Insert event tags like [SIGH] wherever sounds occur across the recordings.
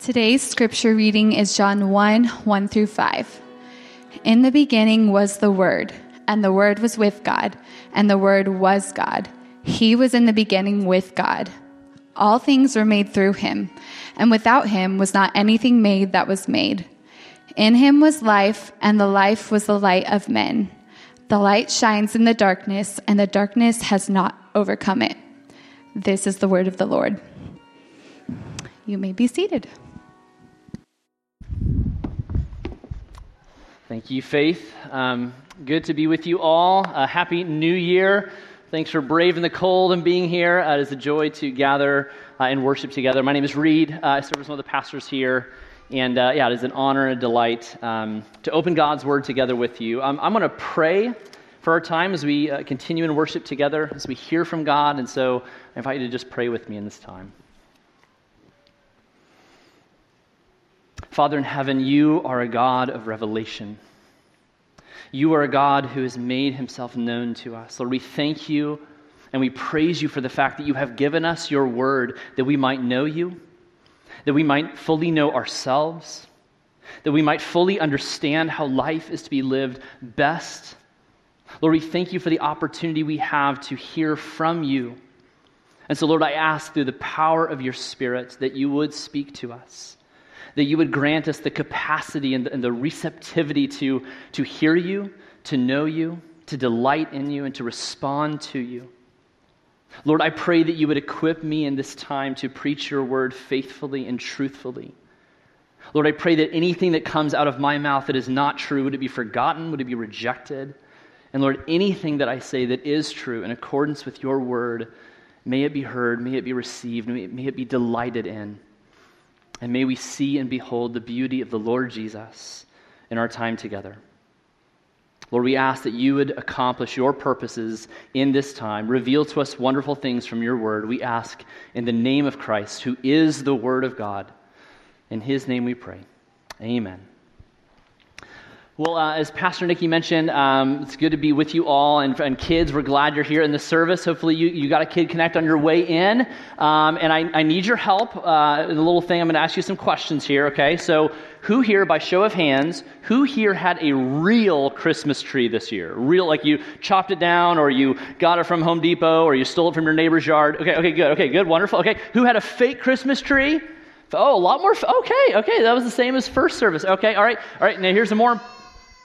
Today's scripture reading is John 1 1 through 5. In the beginning was the Word, and the Word was with God, and the Word was God. He was in the beginning with God. All things were made through him, and without him was not anything made that was made. In him was life, and the life was the light of men. The light shines in the darkness, and the darkness has not overcome it. This is the word of the Lord. You may be seated. Thank you, Faith. Um, good to be with you all. A happy New Year. Thanks for braving the cold and being here. Uh, it is a joy to gather uh, and worship together. My name is Reed. Uh, I serve as one of the pastors here. And uh, yeah, it is an honor and a delight um, to open God's Word together with you. Um, I'm going to pray for our time as we uh, continue in worship together, as we hear from God. And so I invite you to just pray with me in this time. Father in heaven, you are a God of revelation. You are a God who has made himself known to us. Lord, we thank you and we praise you for the fact that you have given us your word that we might know you, that we might fully know ourselves, that we might fully understand how life is to be lived best. Lord, we thank you for the opportunity we have to hear from you. And so, Lord, I ask through the power of your Spirit that you would speak to us that you would grant us the capacity and the, and the receptivity to, to hear you, to know you, to delight in you, and to respond to you. Lord, I pray that you would equip me in this time to preach your word faithfully and truthfully. Lord, I pray that anything that comes out of my mouth that is not true, would it be forgotten? Would it be rejected? And Lord, anything that I say that is true in accordance with your word, may it be heard, may it be received, may it, may it be delighted in. And may we see and behold the beauty of the Lord Jesus in our time together. Lord, we ask that you would accomplish your purposes in this time. Reveal to us wonderful things from your word. We ask in the name of Christ, who is the word of God. In his name we pray. Amen. Well, uh, as Pastor Nikki mentioned, um, it's good to be with you all. And, and, kids, we're glad you're here in the service. Hopefully, you, you got a Kid Connect on your way in. Um, and I, I, need your help. Uh, in the little thing, I'm going to ask you some questions here, okay? So, who here, by show of hands, who here had a real Christmas tree this year? Real, like you chopped it down, or you got it from Home Depot, or you stole it from your neighbor's yard? Okay, okay, good. Okay, good, wonderful. Okay, who had a fake Christmas tree? Oh, a lot more. Okay, okay, that was the same as first service. Okay, all right, all right. Now here's a more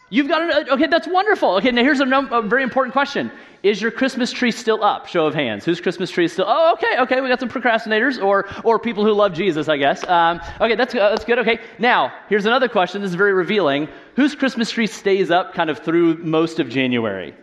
You've got an, okay, that's wonderful. Okay, now here's a, num- a, very important question. Is your Christmas tree still up? Show of hands. Whose Christmas tree is still? Oh, okay, okay, we got some procrastinators or, or people who love Jesus, I guess. Um, okay, that's, uh, that's good. Okay, now here's another question. This is very revealing. Whose Christmas tree stays up kind of through most of January?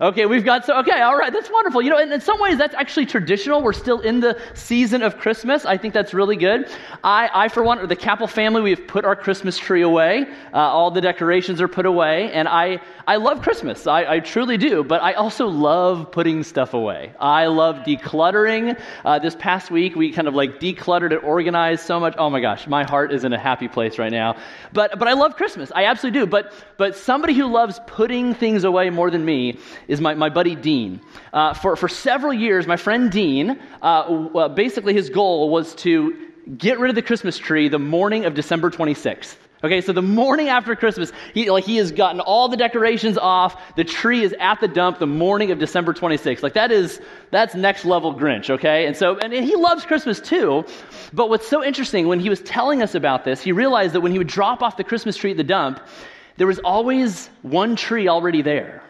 Okay, we've got so, okay, all right, that's wonderful. You know, in some ways, that's actually traditional. We're still in the season of Christmas. I think that's really good. I, I for one, the Capel family, we've put our Christmas tree away. Uh, all the decorations are put away. And I, I love Christmas. I, I truly do. But I also love putting stuff away. I love decluttering. Uh, this past week, we kind of like decluttered and organized so much. Oh my gosh, my heart is in a happy place right now. But, but I love Christmas. I absolutely do. But, but somebody who loves putting things away more than me is my, my buddy Dean. Uh, for, for several years, my friend Dean, uh, basically his goal was to get rid of the Christmas tree the morning of December 26th. Okay, so the morning after Christmas, he, like, he has gotten all the decorations off. The tree is at the dump the morning of December 26th. Like, that is, that's next level Grinch, okay? And so, and he loves Christmas too. But what's so interesting, when he was telling us about this, he realized that when he would drop off the Christmas tree at the dump, there was always one tree already there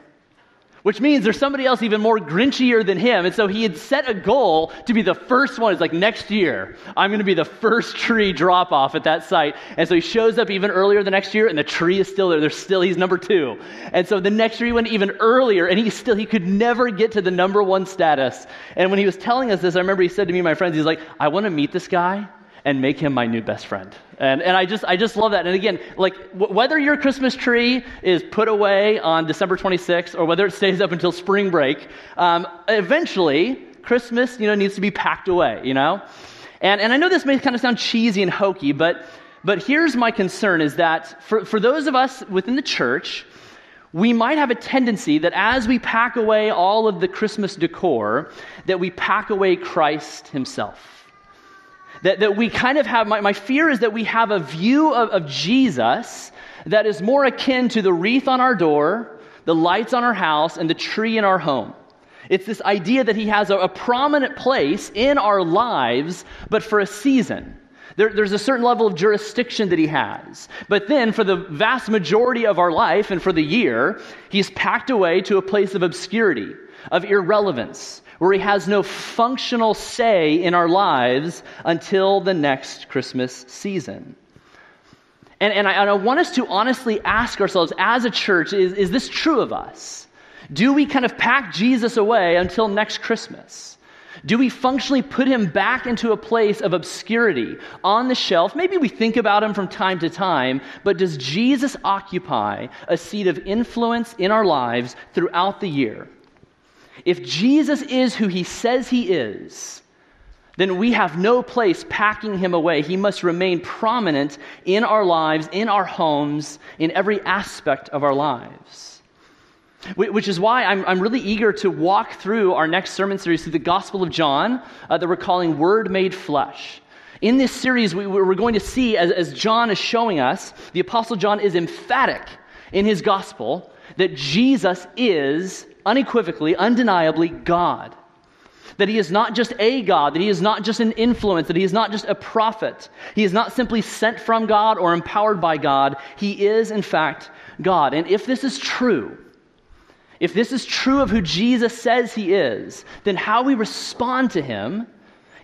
which means there's somebody else even more grinchier than him. And so he had set a goal to be the first one. It's like next year, I'm going to be the first tree drop off at that site. And so he shows up even earlier the next year, and the tree is still there. There's still, he's number two. And so the next year he went even earlier, and he still, he could never get to the number one status. And when he was telling us this, I remember he said to me, my friends, he's like, I want to meet this guy and make him my new best friend. And, and I, just, I just love that. And again, like w- whether your Christmas tree is put away on December 26th or whether it stays up until spring break, um, eventually Christmas, you know, needs to be packed away, you know? And, and I know this may kind of sound cheesy and hokey, but, but here's my concern is that for, for those of us within the church, we might have a tendency that as we pack away all of the Christmas decor, that we pack away Christ himself That, that we kind of have, my, my fear is that we have a view of, of Jesus that is more akin to the wreath on our door, the lights on our house, and the tree in our home. It's this idea that he has a, a prominent place in our lives, but for a season. There, there's a certain level of jurisdiction that he has. But then, for the vast majority of our life and for the year, he's packed away to a place of obscurity, of irrelevance, where he has no functional say in our lives until the next Christmas season. And, and, I, and I want us to honestly ask ourselves as a church is, is this true of us? Do we kind of pack Jesus away until next Christmas? Do we functionally put him back into a place of obscurity on the shelf? Maybe we think about him from time to time, but does Jesus occupy a seat of influence in our lives throughout the year? If Jesus is who he says he is, then we have no place packing him away. He must remain prominent in our lives, in our homes, in every aspect of our lives. Which is why I'm, I'm really eager to walk through our next sermon series through the Gospel of John uh, that we're calling Word Made Flesh. In this series, we, are going to see, as, as John is showing us, the Apostle John is emphatic in his gospel that Jesus is unequivocally, undeniably God. That he is not just a God, that he is not just an influence, that he is not just a prophet. He is not simply sent from God or empowered by God. He is, in fact, God. And if this is true, if this is true of who Jesus says he is, then how we respond to him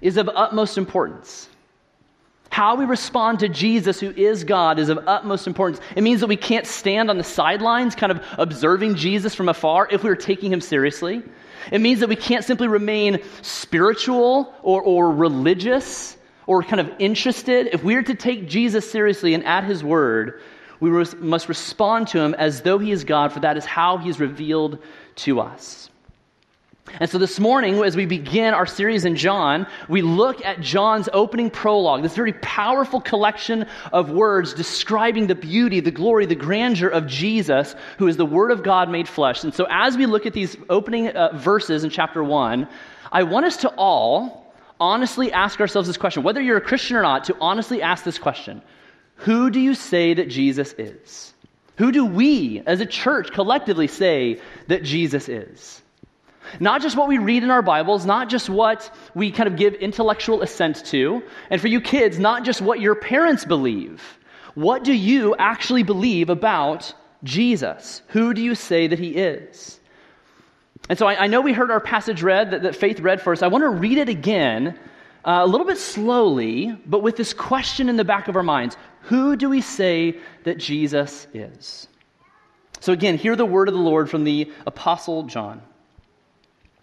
is of utmost importance. How we respond to Jesus, who is God, is of utmost importance. It means that we can't stand on the sidelines, kind of observing Jesus from afar, if we are taking him seriously. It means that we can't simply remain spiritual or, or religious or kind of interested. If we are to take Jesus seriously and at his word, we must respond to him as though he is God, for that is how he is revealed to us. And so this morning, as we begin our series in John, we look at John's opening prologue, this very powerful collection of words describing the beauty, the glory, the grandeur of Jesus, who is the Word of God made flesh. And so as we look at these opening uh, verses in chapter 1, I want us to all honestly ask ourselves this question, whether you're a Christian or not, to honestly ask this question Who do you say that Jesus is? Who do we as a church collectively say that Jesus is? Not just what we read in our Bibles, not just what we kind of give intellectual assent to, and for you kids, not just what your parents believe. What do you actually believe about Jesus? Who do you say that he is? And so I, I know we heard our passage read, that, that Faith read us. I want to read it again uh, a little bit slowly, but with this question in the back of our minds Who do we say that Jesus is? So again, hear the word of the Lord from the Apostle John.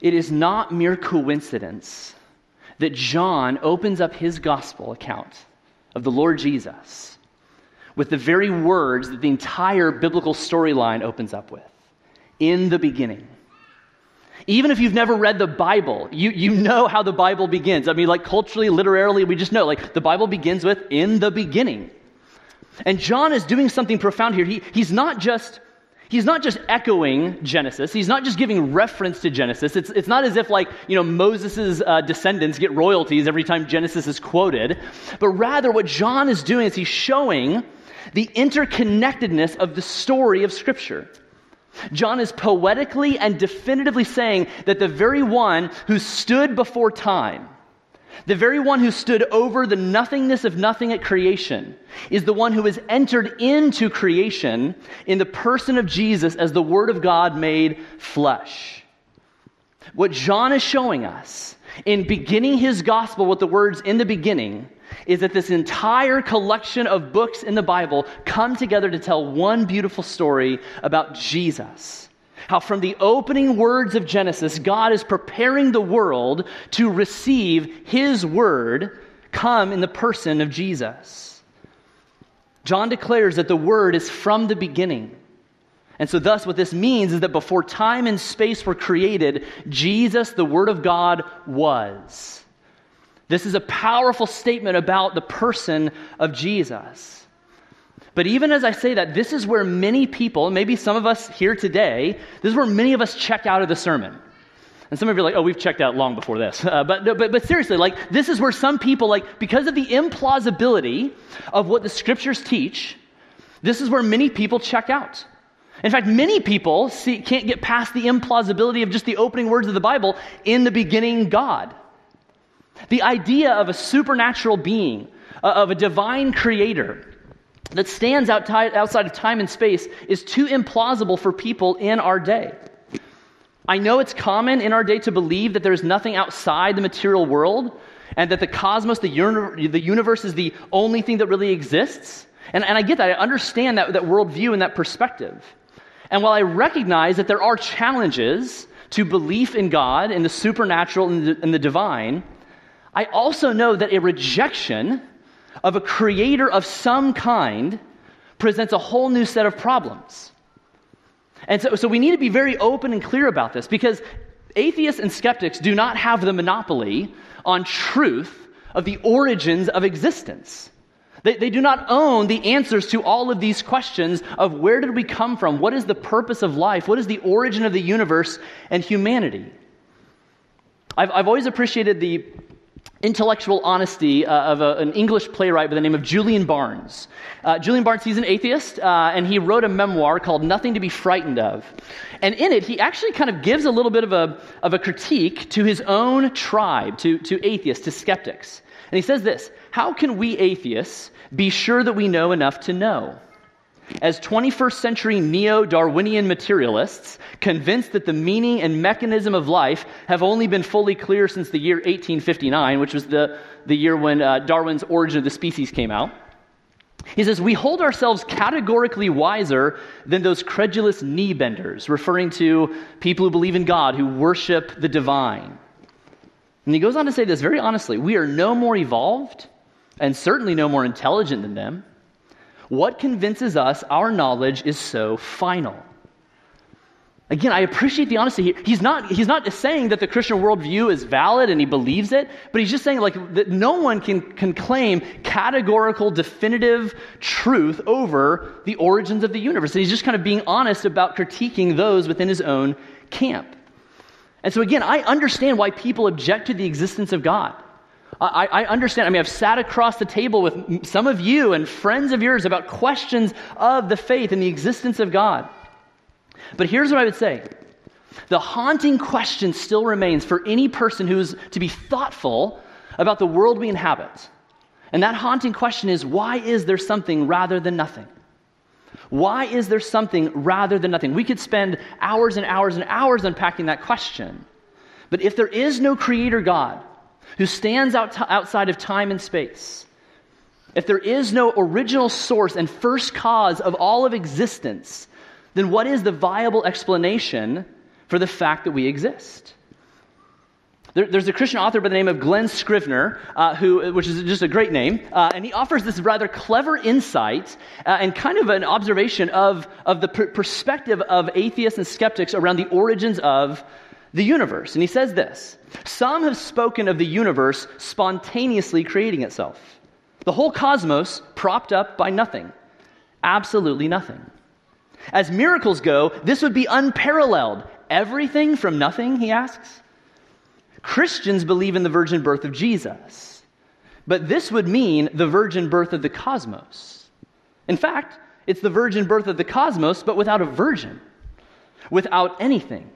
It is not mere coincidence that John opens up his gospel account of the Lord Jesus with the very words that the entire biblical storyline opens up with in the beginning. Even if you've never read the Bible, you, you know how the Bible begins. I mean, like culturally, literarily, we just know, like, the Bible begins with in the beginning. And John is doing something profound here. He, he's not just he's not just echoing Genesis. He's not just giving reference to Genesis. It's, it's not as if, like, you know, Moses' uh, descendants get royalties every time Genesis is quoted. But rather, what John is doing is he's showing the interconnectedness of the story of Scripture. John is poetically and definitively saying that the very one who stood before time, the very one who stood over the nothingness of nothing at creation is the one who has entered into creation in the person of Jesus as the Word of God made flesh. What John is showing us in beginning his gospel with the words in the beginning is that this entire collection of books in the Bible come together to tell one beautiful story about Jesus how from the opening words of Genesis, God is preparing the world to receive His word come in the person of Jesus. John declares that the Word is from the beginning. And so, thus, what this means is that before time and space were created, Jesus, the Word of God, was. This is a powerful statement about the person of Jesus. But even as I say that, this is where many people, maybe some of us here today, this is where many of us check out of the sermon. And some of you are like, oh, we've checked out long before this. [LAUGHS] Uh, but, but, but seriously, like, this is where some people, like, because of the implausibility of what the scriptures teach, this is where many people check out. In fact, many people see, can't get past the implausibility of just the opening words of the Bible in the beginning, God. The idea of a supernatural being, uh, of a divine creator that stands outside of time and space is too implausible for people in our day. I know it's common in our day to believe that there's nothing outside the material world and that the cosmos, the, uni- the universe, is the only thing that really exists. And, and I get that. I understand that, that worldview and that perspective. And while I recognize that there are challenges to belief in God, in the supernatural, and the, and the divine, I also know that a rejection of a creator of some kind presents a whole new set of problems. And so, so we need to be very open and clear about this because atheists and skeptics do not have the monopoly on truth of the origins of existence. They, they do not own the answers to all of these questions of where did we come from? What is the purpose of life? What is the origin of the universe and humanity? I've, I've always appreciated the intellectual honesty uh, of a, an English playwright by the name of Julian Barnes. Uh, Julian Barnes, he's an atheist, uh, and he wrote a memoir called Nothing to Be Frightened of. And in it, he actually kind of gives a little bit of a, of a critique to his own tribe, to, to atheists, to skeptics. And he says this How can we atheists be sure that we know enough to know? As 21st century neo Darwinian materialists, convinced that the meaning and mechanism of life have only been fully clear since the year 1859, which was the, the year when uh, Darwin's Origin of the Species came out. He says, We hold ourselves categorically wiser than those credulous knee benders, referring to people who believe in God, who worship the divine. And he goes on to say this very honestly we are no more evolved and certainly no more intelligent than them. What convinces us our knowledge is so final? Again, I appreciate the honesty here. He's not, he's not saying that the Christian worldview is valid and he believes it, but he's just saying like that no one can, can claim categorical, definitive truth over the origins of the universe. And he's just kind of being honest about critiquing those within his own camp. And so again, I understand why people object to the existence of God. I, I, understand. I mean, I've sat across the table with some of you and friends of yours about questions of the faith and the existence of God. But here's what I would say the haunting question still remains for any person who's to be thoughtful about the world we inhabit. And that haunting question is why is there something rather than nothing? Why is there something rather than nothing? We could spend hours and hours and hours unpacking that question. But if there is no creator God, who stands out t- outside of time and space, if there is no original source and first cause of all of existence, then what is the viable explanation for the fact that we exist? There, there's a Christian author by the name of Glen Scrivener, uh, who, which is just a great name, uh, and he offers this rather clever insight uh, and kind of an observation of, of the per- perspective of atheists and skeptics around the origins of the universe. And he says this Some have spoken of the universe spontaneously creating itself, the whole cosmos propped up by nothing, absolutely nothing. As miracles go, this would be unparalleled. Everything from nothing, he asks. Christians believe in the virgin birth of Jesus, but this would mean the virgin birth of the cosmos. In fact, it's the virgin birth of the cosmos, but without a virgin, without anything.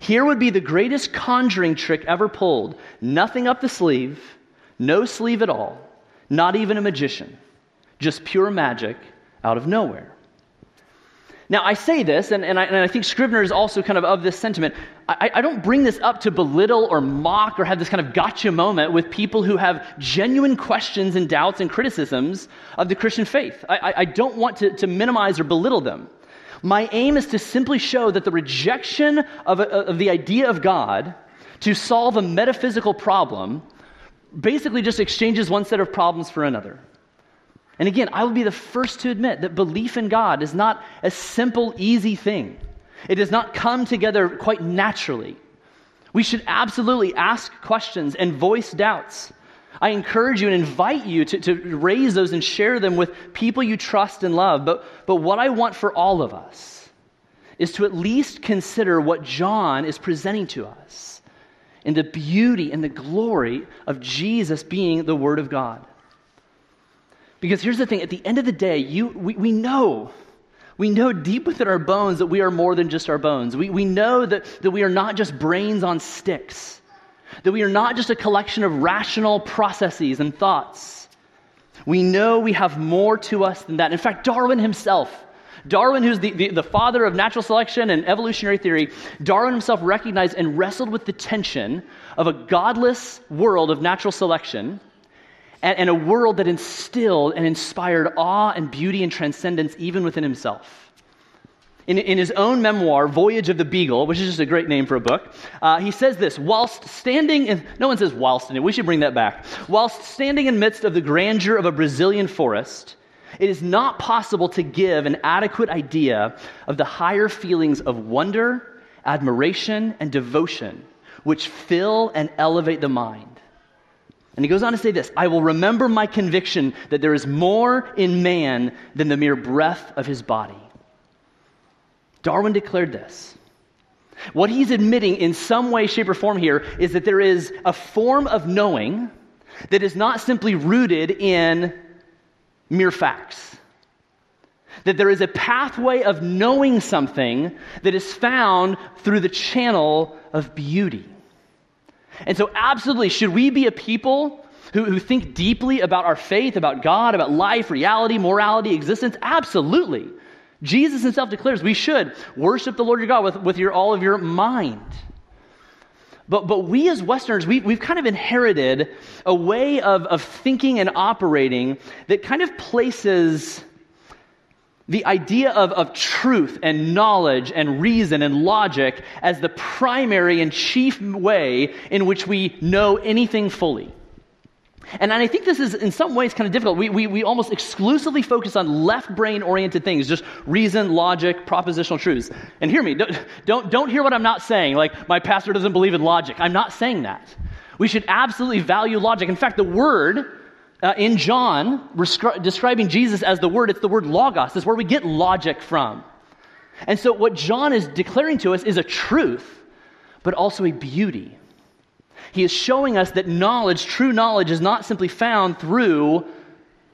Here would be the greatest conjuring trick ever pulled nothing up the sleeve, no sleeve at all, not even a magician, just pure magic out of nowhere. Now, I say this, and, and, I, and I think Scrivener is also kind of of this sentiment. I, I, don't bring this up to belittle or mock or have this kind of gotcha moment with people who have genuine questions and doubts and criticisms of the Christian faith. I, I don't want to, to minimize or belittle them. My aim is to simply show that the rejection of, uh, of the idea of God to solve a metaphysical problem basically just exchanges one set of problems for another. And again, I will be the first to admit that belief in God is not a simple, easy thing. It does not come together quite naturally. We should absolutely ask questions and voice doubts. I encourage you and invite you to, to raise those and share them with people you trust and love. But, but what I want for all of us is to at least consider what John is presenting to us in the beauty and the glory of Jesus being the Word of God. Because here's the thing at the end of the day, you, we, we know we know deep within our bones that we are more than just our bones. We, we know that, that we are not just brains on sticks, that we are not just a collection of rational processes and thoughts. We know we have more to us than that. In fact, Darwin himself, Darwin, who's the, the, the, father of natural selection and evolutionary theory, Darwin himself recognized and wrestled with the tension of a godless world of natural selection and, and a world that instilled and inspired awe and beauty and transcendence even within himself. In, in, his own memoir, Voyage of the Beagle, which is just a great name for a book, uh, he says this Whilst standing in, no one says whilst in it, we should bring that back. Whilst standing in midst of the grandeur of a Brazilian forest, it is not possible to give an adequate idea of the higher feelings of wonder, admiration, and devotion which fill and elevate the mind. And he goes on to say this I will remember my conviction that there is more in man than the mere breath of his body. Darwin declared this. What he's admitting in some way, shape, or form here is that there is a form of knowing that is not simply rooted in mere facts. That there is a pathway of knowing something that is found through the channel of beauty. And so, absolutely, should we be a people who, who think deeply about our faith, about God, about life, reality, morality, existence? Absolutely. Jesus himself declares we should worship the Lord your God with, with your, all of your mind. But, but we as Westerners, we, we've kind of inherited a way of, of thinking and operating that kind of places the idea of, of truth and knowledge and reason and logic as the primary and chief way in which we know anything fully. And I think this is in some ways kind of difficult. We, we, we almost exclusively focus on left brain oriented things, just reason, logic, propositional truths. And hear me, don't, don't, don't hear what I'm not saying, like my pastor doesn't believe in logic. I'm not saying that. We should absolutely value logic. In fact, the word uh, in John, rescri- describing Jesus as the Word, it's the word logos. It's where we get logic from. And so, what John is declaring to us is a truth, but also a beauty. He is showing us that knowledge, true knowledge, is not simply found through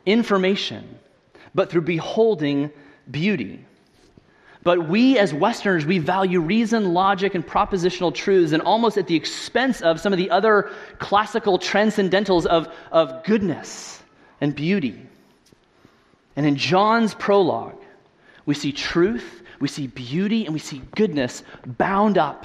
information, but through beholding beauty. But we as Westerners, we value reason, logic, and propositional truths, and almost at the expense of some of the other classical transcendentals of, of goodness and beauty. And in John's prologue, we see truth, we see beauty, and we see goodness bound up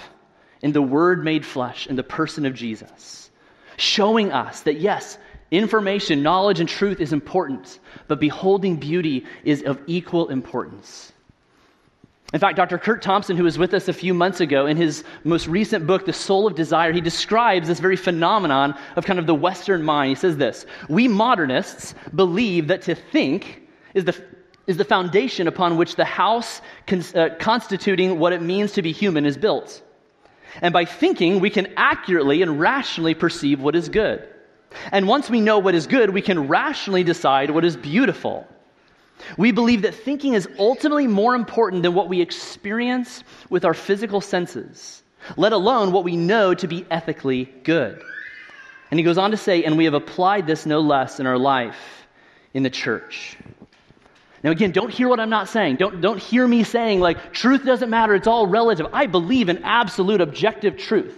in the Word made flesh, in the person of Jesus, showing us that yes, information, knowledge, and truth is important, but beholding beauty is of equal importance. In fact, Dr. Curt Thompson, who was with us a few months ago, in his most recent book, The Soul of Desire, he describes this very phenomenon of kind of the Western mind. He says this We modernists believe that to think is the, is the foundation upon which the house con, uh, constituting what it means to be human is built. And by thinking, we can accurately and rationally perceive what is good. And once we know what is good, we can rationally decide what is beautiful. We believe that thinking is ultimately more important than what we experience with our physical senses, let alone what we know to be ethically good. And he goes on to say, and we have applied this no less in our life in the church. Now, again, don't hear what I'm not saying. Don't, don't hear me saying, like, truth doesn't matter, it's all relative. I believe in absolute objective truth.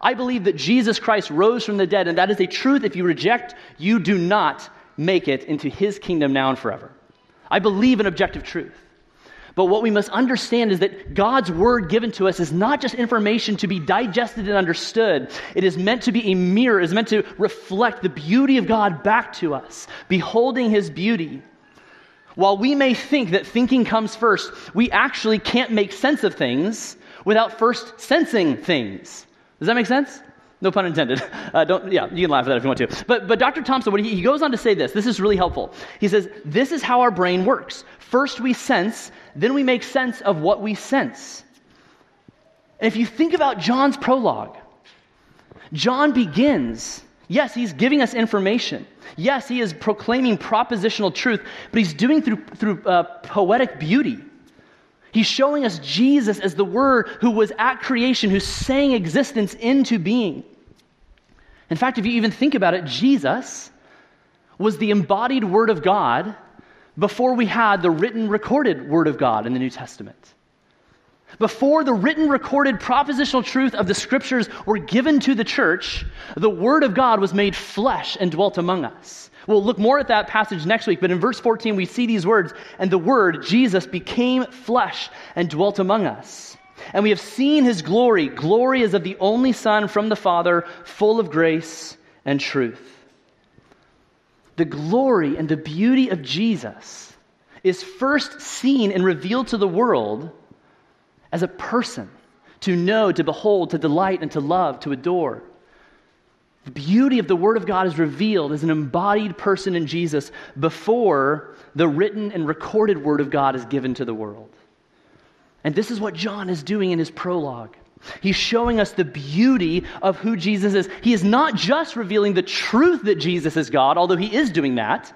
I believe that Jesus Christ rose from the dead, and that is a truth. If you reject, you do not make it into his kingdom now and forever. I believe in objective truth. But what we must understand is that God's word given to us is not just information to be digested and understood. It is meant to be a mirror, it is meant to reflect the beauty of God back to us, beholding his beauty. While we may think that thinking comes first, we actually can't make sense of things without first sensing things. Does that make sense? No pun intended. [LAUGHS] Uh, don't, yeah, you can laugh at that if you want to. But, but Dr. Thompson, he, he goes on to say this. This is really helpful. He says, This is how our brain works. First we sense, then we make sense of what we sense. And if you think about John's prologue, John begins, yes, he's giving us information. Yes, he is proclaiming propositional truth, but he's doing through, through uh, poetic beauty. He's showing us Jesus as the Word who was at creation, who sang existence into being. In fact, if you even think about it, Jesus was the embodied Word of God before we had the written, recorded Word of God in the New Testament. Before the written, recorded propositional truth of the scriptures were given to the church, the Word of God was made flesh and dwelt among us. We'll look more at that passage next week, but in verse 14, we see these words, and the Word, Jesus, became flesh and dwelt among us. And we have seen his glory. Glory is of the only Son from the Father, full of grace and truth. The glory and the beauty of Jesus is first seen and revealed to the world as a person to know, to behold, to delight, and to love, to adore. The beauty of the Word of God is revealed as an embodied person in Jesus before the written and recorded Word of God is given to the world. And this is what John is doing in his prologue. He's showing us the beauty of who Jesus is. He is not just revealing the truth that Jesus is God, although he is doing that,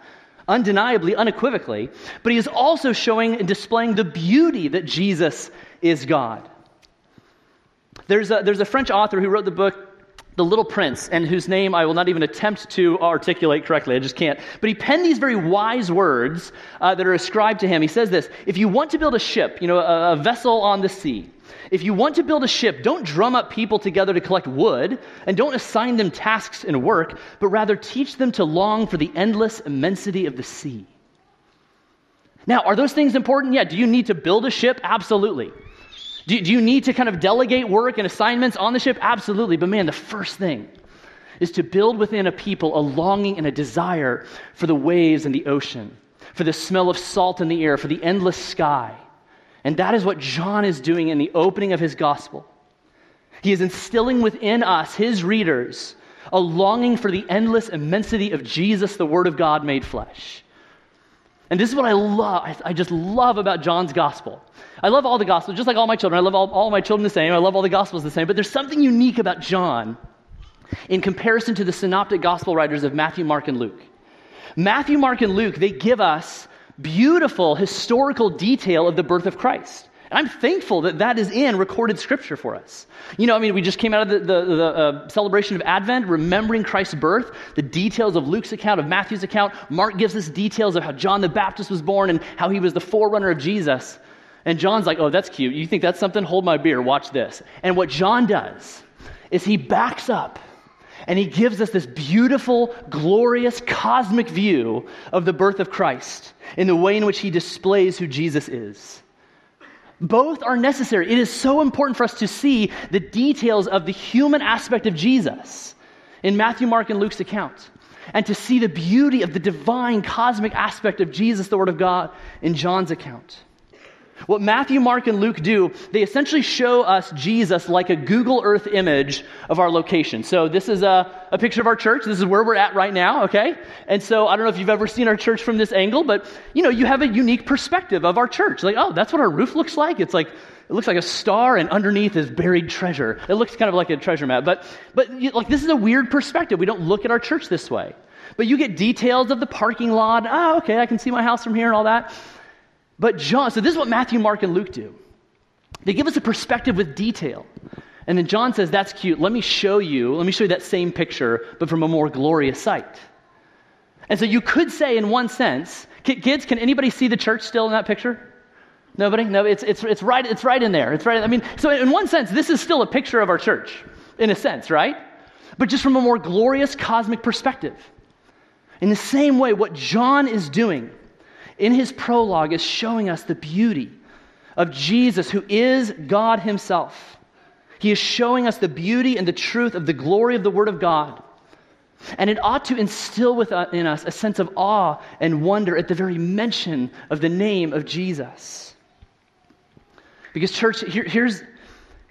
undeniably, unequivocally, but he is also showing and displaying the beauty that Jesus is God. There's a, there's a French author who wrote the book the Little Prince, and whose name I will not even attempt to articulate correctly. I just can't. But he penned these very wise words uh, that are ascribed to him. He says this If you want to build a ship, you know, a, a vessel on the sea, if you want to build a ship, don't drum up people together to collect wood, and don't assign them tasks and work, but rather teach them to long for the endless immensity of the sea. Now, are those things important? Yeah. Do you need to build a ship? Absolutely. Do, do you need to kind of delegate work and assignments on the ship? Absolutely. But man, the first thing is to build within a people a longing and a desire for the waves and the ocean, for the smell of salt in the air, for the endless sky. And that is what John is doing in the opening of his gospel. He is instilling within us, his readers, a longing for the endless immensity of Jesus, the Word of God made flesh. And this is what I love. I just love about John's gospel. I love all the gospels, just like all my children. I love all, all my children the same. I love all the gospels the same. But there's something unique about John in comparison to the synoptic gospel writers of Matthew, Mark, and Luke. Matthew, Mark, and Luke, they give us beautiful historical detail of the birth of Christ. I'm thankful that that is in recorded scripture for us. You know, I mean, we just came out of the, the, the uh, celebration of Advent, remembering Christ's birth, the details of Luke's account, of Matthew's account. Mark gives us details of how John the Baptist was born and how he was the forerunner of Jesus. And John's like, oh, that's cute. You think that's something? Hold my beer. Watch this. And what John does is he backs up and he gives us this beautiful, glorious, cosmic view of the birth of Christ in the way in which he displays who Jesus is. Both are necessary. It is so important for us to see the details of the human aspect of Jesus in Matthew, Mark, and Luke's account, and to see the beauty of the divine, cosmic aspect of Jesus, the Word of God, in John's account. What Matthew, Mark, and Luke do, they essentially show us Jesus like a Google Earth image of our location. So, this is a, a, picture of our church. This is where we're at right now, okay? And so, I don't know if you've ever seen our church from this angle, but you know, you have a unique perspective of our church. Like, oh, that's what our roof looks like. It's like, it looks like a star, and underneath is buried treasure. It looks kind of like a treasure map. But, but like, this is a weird perspective. We don't look at our church this way. But you get details of the parking lot. Oh, okay, I can see my house from here and all that. But John, so this is what Matthew, Mark, and Luke do. They give us a perspective with detail. And then John says, That's cute. Let me show you, let me show you that same picture, but from a more glorious sight. And so you could say, in one sense, kids, can anybody see the church still in that picture? Nobody? No, it's, it's, it's, right, it's right in there. It's right, I mean, so in one sense, this is still a picture of our church, in a sense, right? But just from a more glorious cosmic perspective. In the same way, what John is doing in his prologue is showing us the beauty of Jesus, who is God himself. He is showing us the beauty and the truth of the glory of the Word of God. And it ought to instill within uh, us a sense of awe and wonder at the very mention of the name of Jesus. Because, church, here, here's,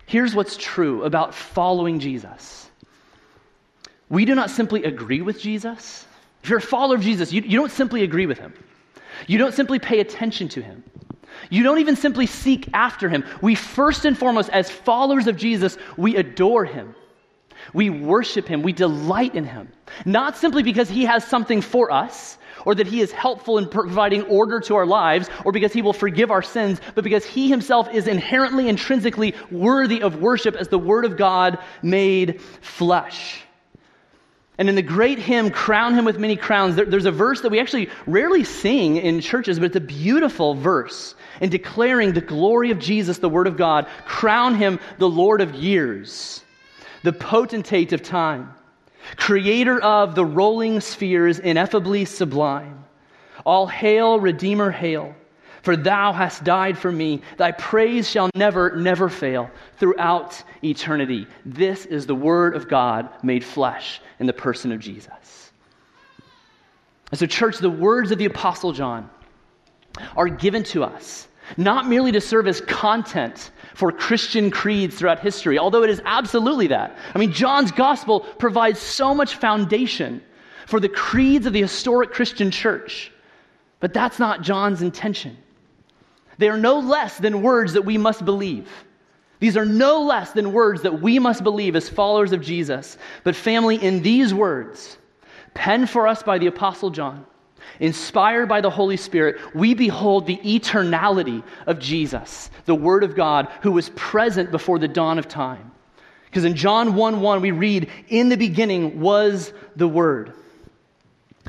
here's what's true about following Jesus we do not simply agree with Jesus. If you're a follower of Jesus, you, you don't simply agree with him. You don't simply pay attention to him. You don't even simply seek after him. We first and foremost, as followers of Jesus, we adore him. We worship him. We delight in him. Not simply because he has something for us, or that he is helpful in providing order to our lives, or because he will forgive our sins, but because he himself is inherently, intrinsically worthy of worship as the Word of God made flesh. And in the great hymn, Crown Him with Many Crowns, there, there's a verse that we actually rarely sing in churches, but it's a beautiful verse in declaring the glory of Jesus, the Word of God. Crown Him the Lord of years, the potentate of time creator of the rolling spheres, ineffably sublime. All hail, Redeemer, hail, for thou hast died for me. Thy praise shall never, never fail throughout eternity. This is the Word of God made flesh in the person of Jesus. And so, church, the words of the Apostle John are given to us not merely to serve as content for Christian creeds throughout history, although it is absolutely that. I mean, John's gospel provides so much foundation for the creeds of the historic Christian church, but that's not John's intention. They are no less than words that we must believe. These are no less than words that we must believe as followers of Jesus. But, family, in these words, penned for us by the Apostle John, inspired by the Holy Spirit, we behold the eternality of Jesus, the Word of God, who was present before the dawn of time. Because in John 1 1, we read, In the beginning was the Word.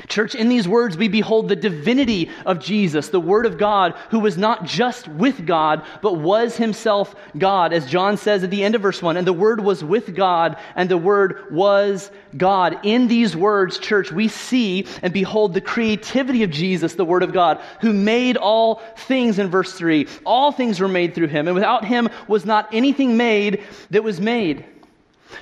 Church, in these words, we behold the divinity of Jesus, the Word of God, who was not just with God, but was himself God, as John says at the end of verse 1. And the Word was with God, and the Word was God. In these words, church, we see and behold the creativity of Jesus, the Word of God, who made all things in verse 3. All things were made through him, and without him was not anything made that was made.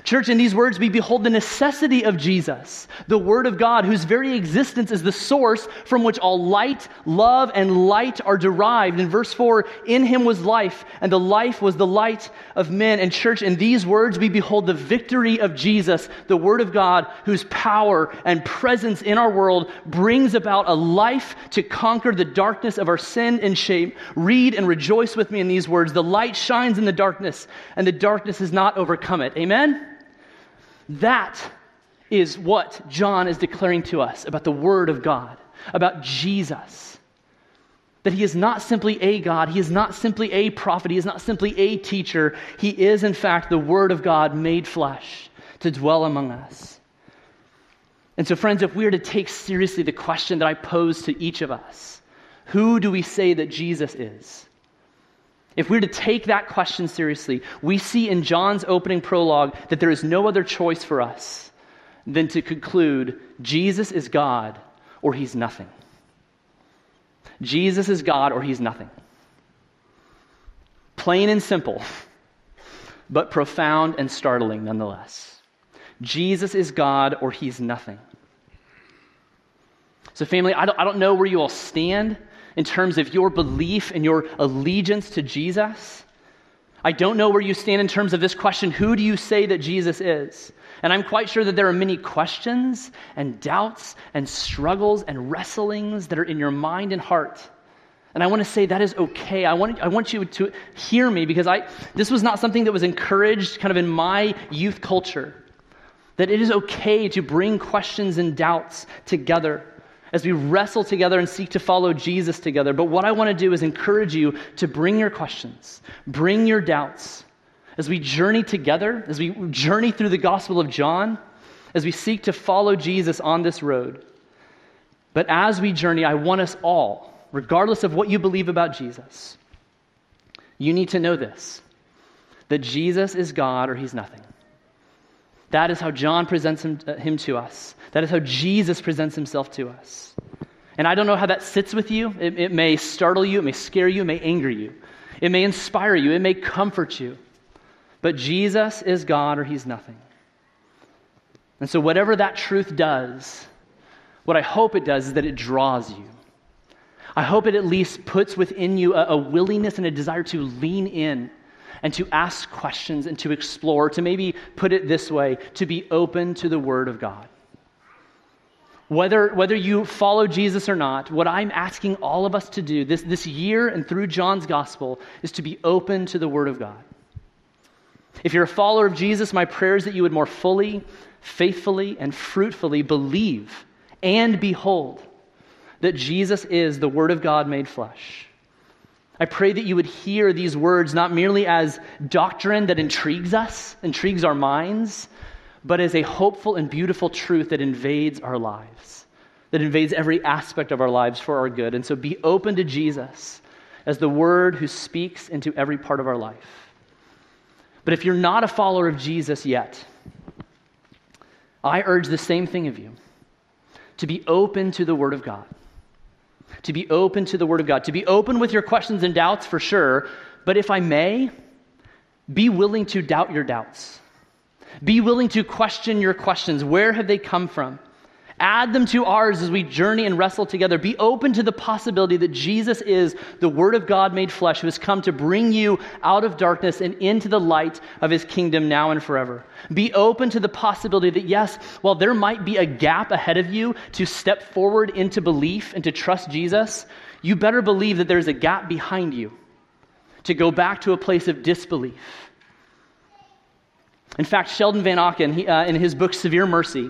Church, in these words, we behold the necessity of Jesus, the Word of God, whose very existence is the source from which all light, love, and light are derived. In verse 4, in him was life, and the life was the light of men. And, church, in these words, we behold the victory of Jesus, the Word of God, whose power and presence in our world brings about a life to conquer the darkness of our sin and shame. Read and rejoice with me in these words The light shines in the darkness, and the darkness has not overcome it. Amen? That is what John is declaring to us about the Word of God, about Jesus. That he is not simply a God, he is not simply a prophet, he is not simply a teacher. He is, in fact, the Word of God made flesh to dwell among us. And so, friends, if we are to take seriously the question that I pose to each of us, who do we say that Jesus is? If we're to take that question seriously, we see in John's opening prologue that there is no other choice for us than to conclude Jesus is God or he's nothing. Jesus is God or he's nothing. Plain and simple, but profound and startling nonetheless. Jesus is God or he's nothing. So, family, I don't, I don't know where you all stand in terms of your belief and your allegiance to Jesus. I don't know where you stand in terms of this question who do you say that Jesus is? And I'm quite sure that there are many questions and doubts and struggles and wrestlings that are in your mind and heart. And I want to say that is okay. I want, I want you to hear me because I, this was not something that was encouraged kind of in my youth culture. That it is okay to bring questions and doubts together as we wrestle together and seek to follow Jesus together. But what I want to do is encourage you to bring your questions, bring your doubts. As we journey together, as we journey through the Gospel of John, as we seek to follow Jesus on this road. But as we journey, I want us all, regardless of what you believe about Jesus, you need to know this that Jesus is God or he's nothing. That is how John presents him, uh, him to us. That is how Jesus presents himself to us. And I don't know how that sits with you. It, it may startle you, it may scare you, it may anger you, it may inspire you, it may comfort you. But Jesus is God or he's nothing. And so, whatever that truth does, what I hope it does is that it draws you. I hope it at least puts within you a, a willingness and a desire to lean in and to ask questions and to explore, to maybe put it this way, to be open to the Word of God. Whether, whether you follow Jesus or not, what I'm asking all of us to do this, this year and through John's gospel is to be open to the Word of God. If you're a follower of Jesus, my prayer is that you would more fully, faithfully, and fruitfully believe and behold that Jesus is the Word of God made flesh. I pray that you would hear these words not merely as doctrine that intrigues us, intrigues our minds, but as a hopeful and beautiful truth that invades our lives, that invades every aspect of our lives for our good. And so be open to Jesus as the Word who speaks into every part of our life. But if you're not a follower of Jesus yet, I urge the same thing of you to be open to the Word of God. To be open to the Word of God. To be open with your questions and doubts for sure, but if I may, be willing to doubt your doubts. Be willing to question your questions. Where have they come from? Add them to ours as we journey and wrestle together. Be open to the possibility that Jesus is the Word of God made flesh who has come to bring you out of darkness and into the light of His kingdom now and forever. Be open to the possibility that, yes, while there might be a gap ahead of you to step forward into belief and to trust Jesus, you better believe that there's a gap behind you to go back to a place of disbelief. In fact, Sheldon Vanauken, he, uh, in his book Severe Mercy,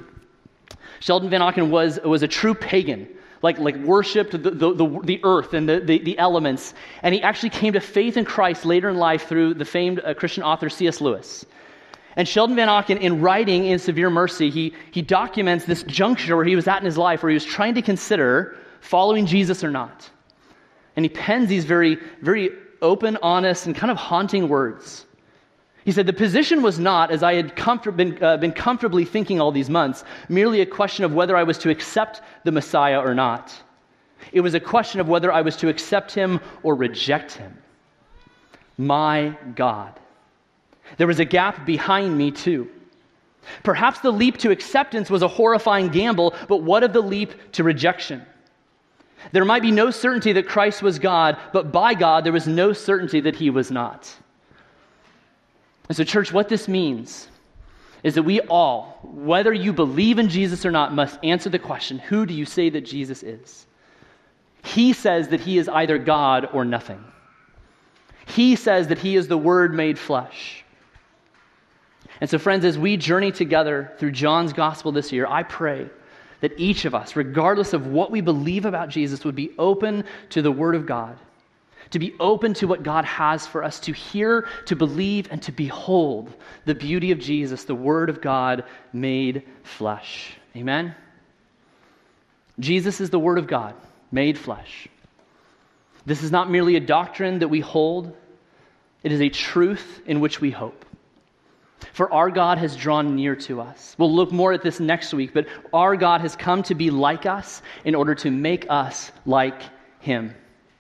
Sheldon Vanauken was, was a true pagan, like, like worshiped the, the, the, the earth and the, the, the, elements. And he actually came to faith in Christ later in life through the famed uh, Christian author C.S. Lewis. And Sheldon Vanauken, in writing in Severe Mercy, he, he documents this juncture where he was at in his life, where he was trying to consider following Jesus or not. And he pens these very, very open, honest, and kind of haunting words. He said, The position was not, as I had been, uh, been comfortably thinking all these months, merely a question of whether I was to accept the Messiah or not. It was a question of whether I was to accept him or reject him. My God. There was a gap behind me, too. Perhaps the leap to acceptance was a horrifying gamble, but what of the leap to rejection? There might be no certainty that Christ was God, but by God, there was no certainty that he was not. And so, church, what this means is that we all, whether you believe in Jesus or not, must answer the question who do you say that Jesus is? He says that he is either God or nothing. He says that he is the Word made flesh. And so, friends, as we journey together through John's gospel this year, I pray that each of us, regardless of what we believe about Jesus, would be open to the Word of God to be open to what God has for us, to hear, to believe, and to behold the beauty of Jesus, the Word of God made flesh. Amen? Jesus is the Word of God made flesh. This is not merely a doctrine that we hold, it is a truth in which we hope. For our God has drawn near to us. We'll look more at this next week, but our God has come to be like us in order to make us like Him.